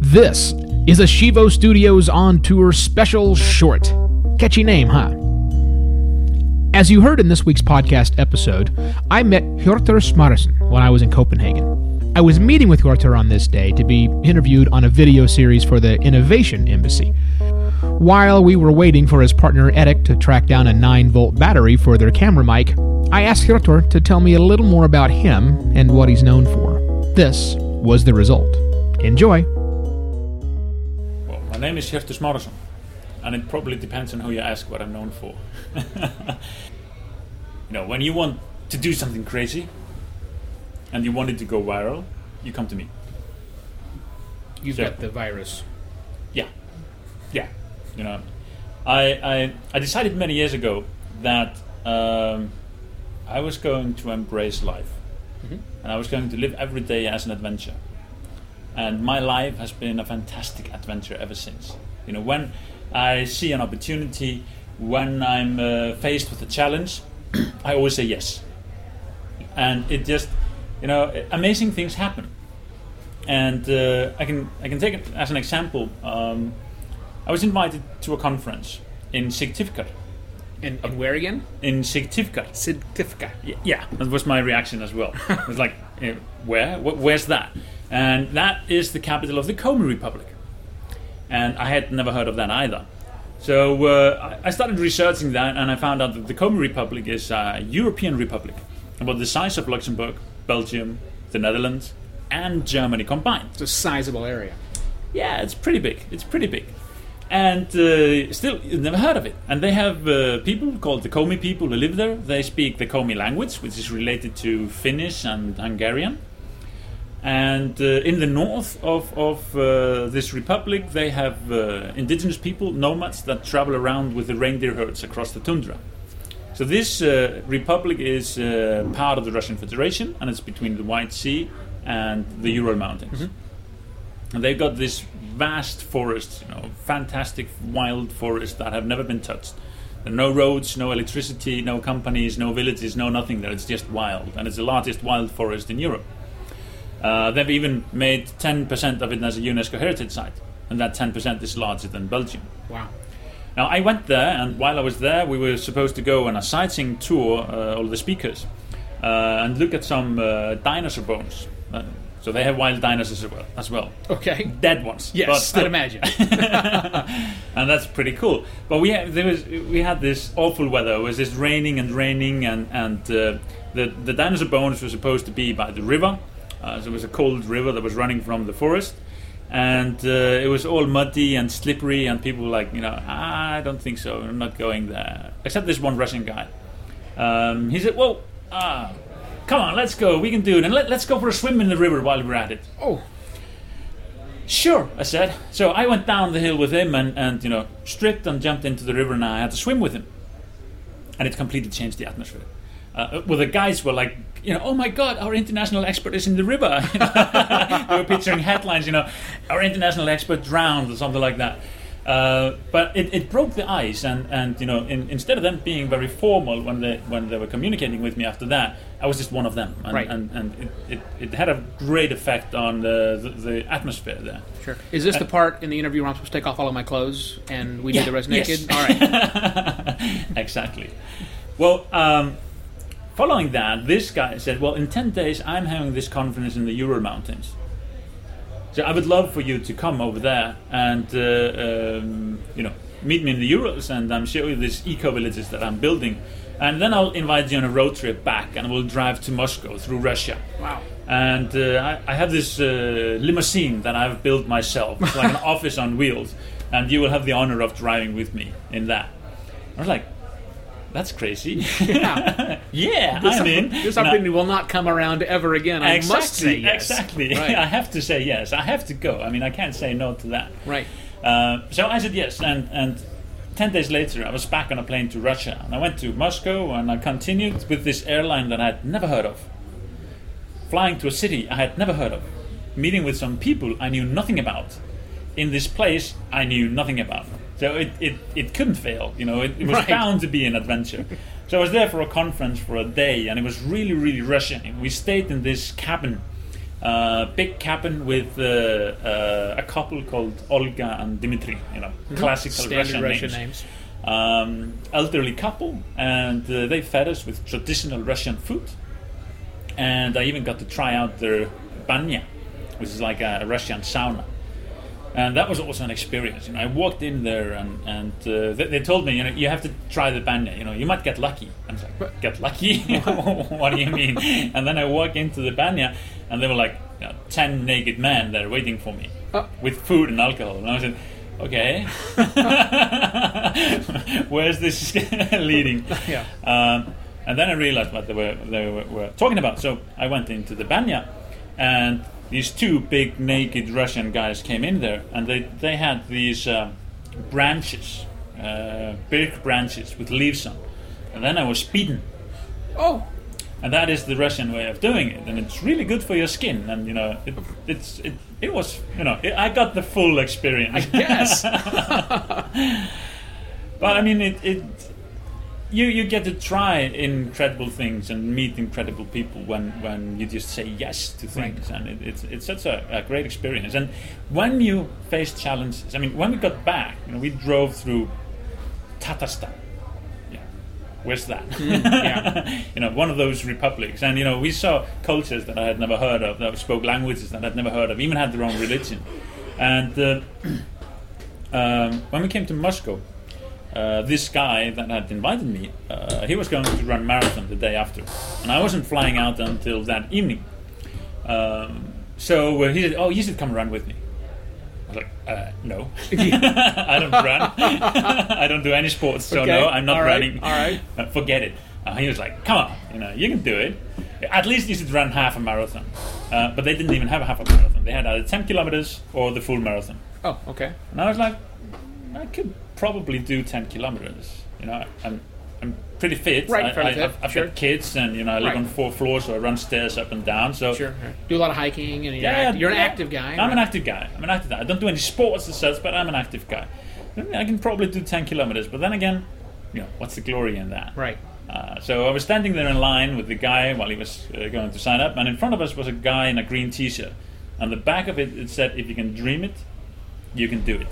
This is a Shivo Studios on tour special short. Catchy name, huh? As you heard in this week's podcast episode, I met Hjortur Smárason when I was in Copenhagen. I was meeting with Hjortur on this day to be interviewed on a video series for the Innovation Embassy. While we were waiting for his partner Erik to track down a 9 volt battery for their camera mic, I asked Hjortur to tell me a little more about him and what he's known for. This was the result. Enjoy! Well, my name is Hjörtur Smárason, and it probably depends on who you ask what I'm known for. you know, when you want to do something crazy and you want it to go viral, you come to me. You've Sure. got the virus. Yeah, yeah. You know, I I, I decided many years ago that um, I was going to embrace life, and I was going to live every day as an adventure. And my life has been a fantastic adventure ever since. You know, when I see an opportunity, when I'm uh, faced with a challenge, I always say yes. And it just, you know, amazing things happen. And uh, I can I can take it as an example. Um, I was invited to a conference in Syktyvkar. And, and where again? In Syktyvkar. Certificate. Y- Yeah, that was my reaction as well. it was like, eh, where? Where's that? And that is the capital of the Komi Republic. And I had never heard of that either. So uh, I started researching that, and I found out that the Komi Republic is a European republic, about the size of Luxembourg, Belgium, the Netherlands, and Germany combined. It's a sizable area. Yeah, it's pretty big. It's pretty big. And uh, still, you've never heard of it. And they have uh, people called the Komi people who live there. They speak the Komi language, which is related to Finnish and Hungarian. And uh, in the north of, of uh, this republic, they have uh, indigenous people, nomads, that travel around with the reindeer herds across the tundra. So this uh, republic is uh, part of the Russian Federation, and it's between the White Sea and the Ural Mountains. And they've got this vast forest, you know, fantastic wild forest that have never been touched. There are no roads, no electricity, no companies, no villages, no nothing there. It's just wild, and it's the largest wild forest in Europe. Uh, they've even made 10% of it as a UNESCO heritage site, and that 10% is larger than Belgium. Wow. Now, I went there, and while I was there, we were supposed to go on a sightseeing tour, uh, all the speakers, uh, and look at some uh, dinosaur bones. Uh, so they have wild dinosaurs as well. As well. Okay. Dead ones. Yes, still. I'd imagine. and that's pretty cool. But we had, there was we had this awful weather. It was just raining and raining, and and uh, the the dinosaur bones were supposed to be by the river. Uh, so it was a cold river that was running from the forest, and uh, it was all muddy and slippery. And people were like, you know, "Ah, I don't think so. I'm not going there. Except this one Russian guy. Um, he said, "Well, ah, come on, let's go. We can do it, and let, let's go for a swim in the river while we're at it." oh, Sure, I said. So I went down the hill with him and, and you know, stripped and jumped into the river and I had to swim with him. And it completely changed the atmosphere. Uh, well, the guys were like, you know, oh my god, our international expert is in the river. You know, they were picturing headlines, you know, our international expert drowned or something like that. Uh, but it, it broke the ice, and, and you know, in, instead of them being very formal when they when they were communicating with me after that, I was just one of them, and, Right. and, and it, it, it had a great effect on the, the, the atmosphere there. sure. Is this the part in the interview where I'm supposed to take off all of my clothes and we do the rest yes. naked? All right. exactly. Well, um, following that, this guy said, "Well, in ten days, I'm having this conference in the Ural Mountains. So I would love for you to come over there and uh, um, you know meet me in the Urals, and I'm show you these eco villages that I'm building, and then I'll invite you on a road trip back, and we'll drive to Moscow through Russia." Wow. and uh, I, I have this uh, limousine that I've built myself. It's like an office on wheels, and you will have the honor of driving with me in that. I was like, that's crazy. Yeah. yeah, This, I'm in. this opportunity will not come around ever again. I exactly, must say yes. exactly. Right. I have to say yes. I have to go. I mean, I can't say no to that. Right. Uh, so I said yes, and and ten days later, I was back on a plane to Russia, and I went to Moscow, and I continued with this airline that I had never heard of, flying to a city I had never heard of, meeting with some people I knew nothing about, in this place I knew nothing about. So it, it, it couldn't fail, you know, it, it was Right. bound to be an adventure. So I was there for a conference for a day, and it was really, really rushing. We stayed in this cabin Uh, big cabin with uh, uh, a couple called Olga and Dmitry, you know, classical Mm-hmm. Russian, Russian names. names. Um, elderly couple, and uh, they fed us with traditional Russian food. And I even got to try out their banya, which is like a, Russian sauna. And that was also an experience. You know, I walked in there and, and uh, they, they told me, you know, you have to try the banya. You know, you might get lucky. I was like, get lucky? what do you mean? And then I walk into the banya, and there were like you know, ten naked men there waiting for me Oh. with food and alcohol. And I said, okay, where's this leading? Yeah. Um, and then I realized what they were they were, were talking about. So I went into the banya, and these two big naked Russian guys came in there, and they they had these um, branches, uh, big branches with leaves on, and then I was beaten. Oh, And that is the Russian way of doing it, and it's really good for your skin. And you know, it, it's it, it was you know, it, I got the full experience. I guess. But I mean, it, it you you get to try incredible things and meet incredible people when, when you just say yes to things, and it, it's it's such a, a great experience. And when you face challenges, I mean, when we got back, you know, we drove through Tatarstan. Yeah, where's that? yeah. you know, one of those republics, and you know, we saw cultures that I had never heard of, that spoke languages that I'd never heard of, even had their own religion. And uh, um, when we came to Moscow, uh, this guy that had invited me, uh, he was going to run marathon the day after, and I wasn't flying out until that evening. Um, so uh, he said, "Oh, you should come run with me." I was like, uh, "No, I don't run. I don't do any sports, so Okay, no, I'm not all right, running. all right. Forget it." Uh, he was like, "Come on, you know, you can do it. At least you should run half a marathon." Uh, but they didn't even have a half a marathon. They had either 10 kilometers or the full marathon. Oh, okay. And I was like, I could probably do 10 kilometers. You know, I'm, I'm pretty fit. Right, I, I, fit, I've, I've sure. got kids and, you know, I live Right. on four floors, so I run stairs up and down. So Sure. Do a lot of hiking, and you're, Yeah, act- you're an active guy. I'm an active guy. I'm an active guy. I don't do any sports as such, but I'm an active guy. I can probably do 10 kilometers, but then again, you know, what's the glory in that? Right. Uh, so I was standing there in line with the guy while he was uh, going to sign up, and in front of us was a guy in a green T-shirt. On the back of it, it said, "If you can dream it, you can do it."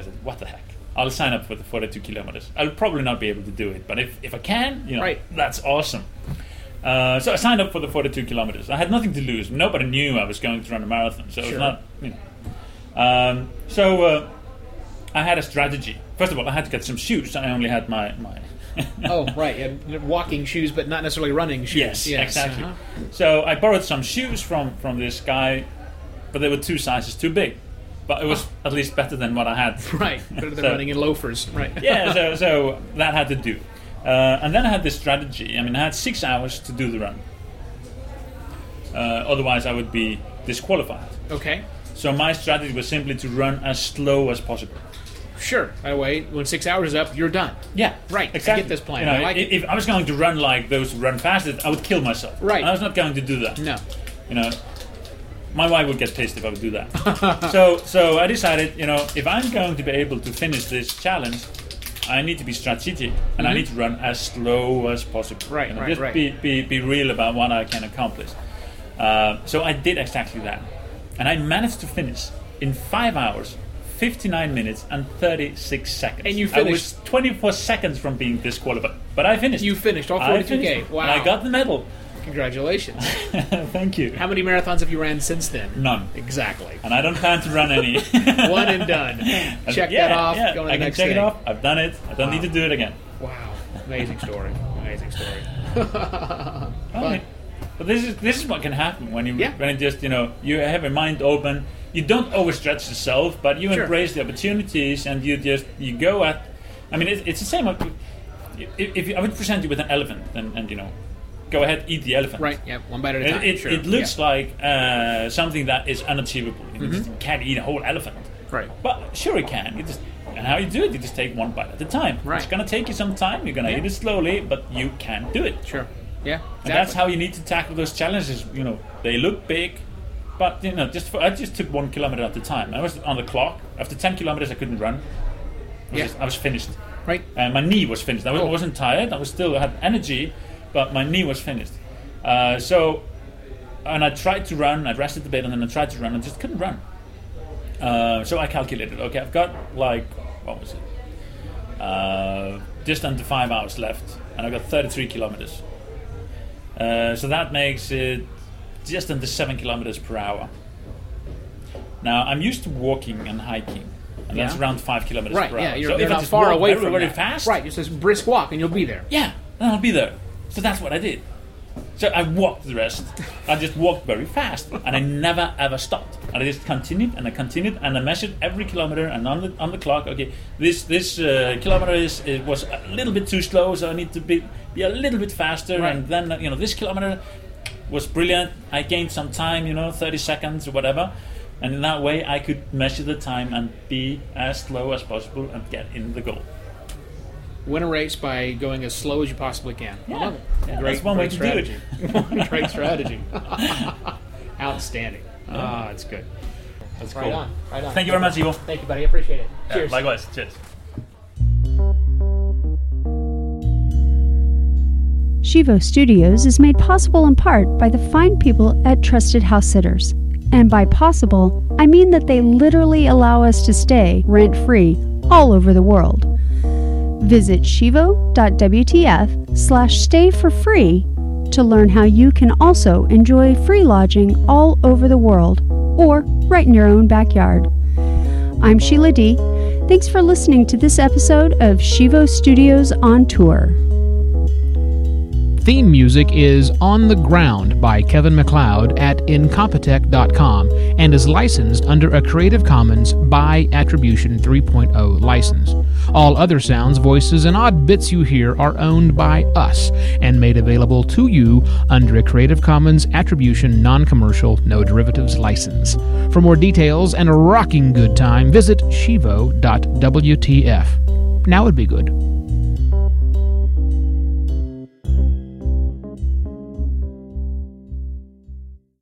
I said, "What the heck? I'll sign up for the 42 kilometers. I'll probably not be able to do it, but if, if I can, you know, Right. that's awesome." Uh, so I signed up for the 42 kilometers. I had nothing to lose. Nobody knew I was going to run a marathon, so it was not, you know. Um, so uh, I had a strategy. First of all, I had to get some shoes. I only had my my. Oh, right. Yeah, walking shoes, but not necessarily running shoes. Yes, exactly. uh-huh. So I borrowed some shoes from from this guy, but they were two sizes too big. But it was at least better than what I had. Right. Better than So- running in loafers. Right. yeah, so so that had to do. Uh, and then I had this strategy. I mean, I had six hours to do the run. Uh, otherwise, I would be disqualified. Okay. So my strategy was simply to run as slow as possible. Sure. By the way, when six hours is up, you're done. Yeah, Right, I Exactly. get this plan. You know, I like i- it. if I was going to run like those who run faster, I would kill myself. Right. I was not going to do that. No. You know, my wife would get pissed if I would do that. so, so I decided, you know, if I'm going to be able to finish this challenge, I need to be strategic and I need to run as slow as possible. Mm-hmm. Right, You know, right, just right. Be, be be real about what I can accomplish. Uh, so I did exactly that, and I managed to finish in five hours. 59 minutes and 36 seconds. And you finished? I was 24 seconds from being disqualified, but I finished. You finished all I 42K. finished. Wow. And I got the medal. Congratulations. Thank you. How many marathons have you ran since then? None. Exactly. And I don't plan to run any. One and done. Check yeah, that off. Yeah, I the can check thing. it off. I've done it. I don't need to do it again. Wow. Amazing story. Amazing story. Mean, but this is this is what can happen when you Yeah. when it just you know you have your mind open. You don't overstretch yourself, but you Sure. embrace the opportunities and you just you go at. I mean, it's, it's the same. If, if I would present you with an elephant and, and you know, go ahead eat the elephant. Right. Yeah. One bite at a time. it, sure. it looks Yeah. like uh, something that is unachievable. You just can't eat a whole elephant. Right. But sure, you can. You just and how you do it, you just take one bite at a time. Right. It's gonna take you some time. You're gonna Yeah. eat it slowly, but you can do it. Sure. Yeah. And that's how you need to tackle those challenges. You know, they look big, but you know, just for, I just took one kilometer at a time. I was on the clock. After ten kilometers, I couldn't run. I was, Yeah. just- I was finished. Right. And my knee was finished. I was, Oh. wasn't tired. I was still had energy, but my knee was finished. Uh, so and I tried to run. I rested a bit, and then I tried to run. and just couldn't run. Uh, so I calculated. Okay, I've got like what was it? Uh, just under five hours left, and I've got 33 kilometers. Uh, so that makes it just under seven kilometers per hour. Now I'm used to walking and hiking, and that's around five kilometers Right, per yeah, hour. you're, so you're if I not far away from very fast, Right, just a brisk walk and you'll be there. yeah, then I'll be there. So that's what I did. So I walked the rest. I just walked very fast, and I never ever stopped. And I just continued and I continued, and I measured every kilometer. And on the on the clock, okay, this this uh, kilometer is it was a little bit too slow, so I need to be be a little bit faster. Right. And then you know this kilometer was brilliant. I gained some time, you know, 30 seconds or whatever. And in that way, I could measure the time and be as slow as possible and get in the goal. Win a race by going as slow as you possibly can. I love it. Yeah, great, that's one way great to do it. strategy. great strategy. Outstanding. Ah, it's good. That's Right on. Right on. Thank you very much, Ivo. Thank you, buddy. I appreciate it. Yeah, Cheers. likewise. Cheers. Shivo Studios is made possible in part by the fine people at Trusted House Sitters. And by possible, I mean that they literally allow us to stay rent free all over the world. Visit shivo.wtf slash stay for free to learn how you can also enjoy free lodging all over the world or right in your own backyard. I'm Sheila D. Thanks for listening to this episode of Shivo Studios on Tour. Theme music is On the Ground by Kevin MacLeod at Incompetech.com and is licensed under a Creative Commons by Attribution 3.0 license. All other sounds, voices, and odd bits you hear are owned by us and made available to you under a Creative Commons Attribution Non Commercial No Derivatives license. For more details and a rocking good time, visit shivo.wtf. Now would be good.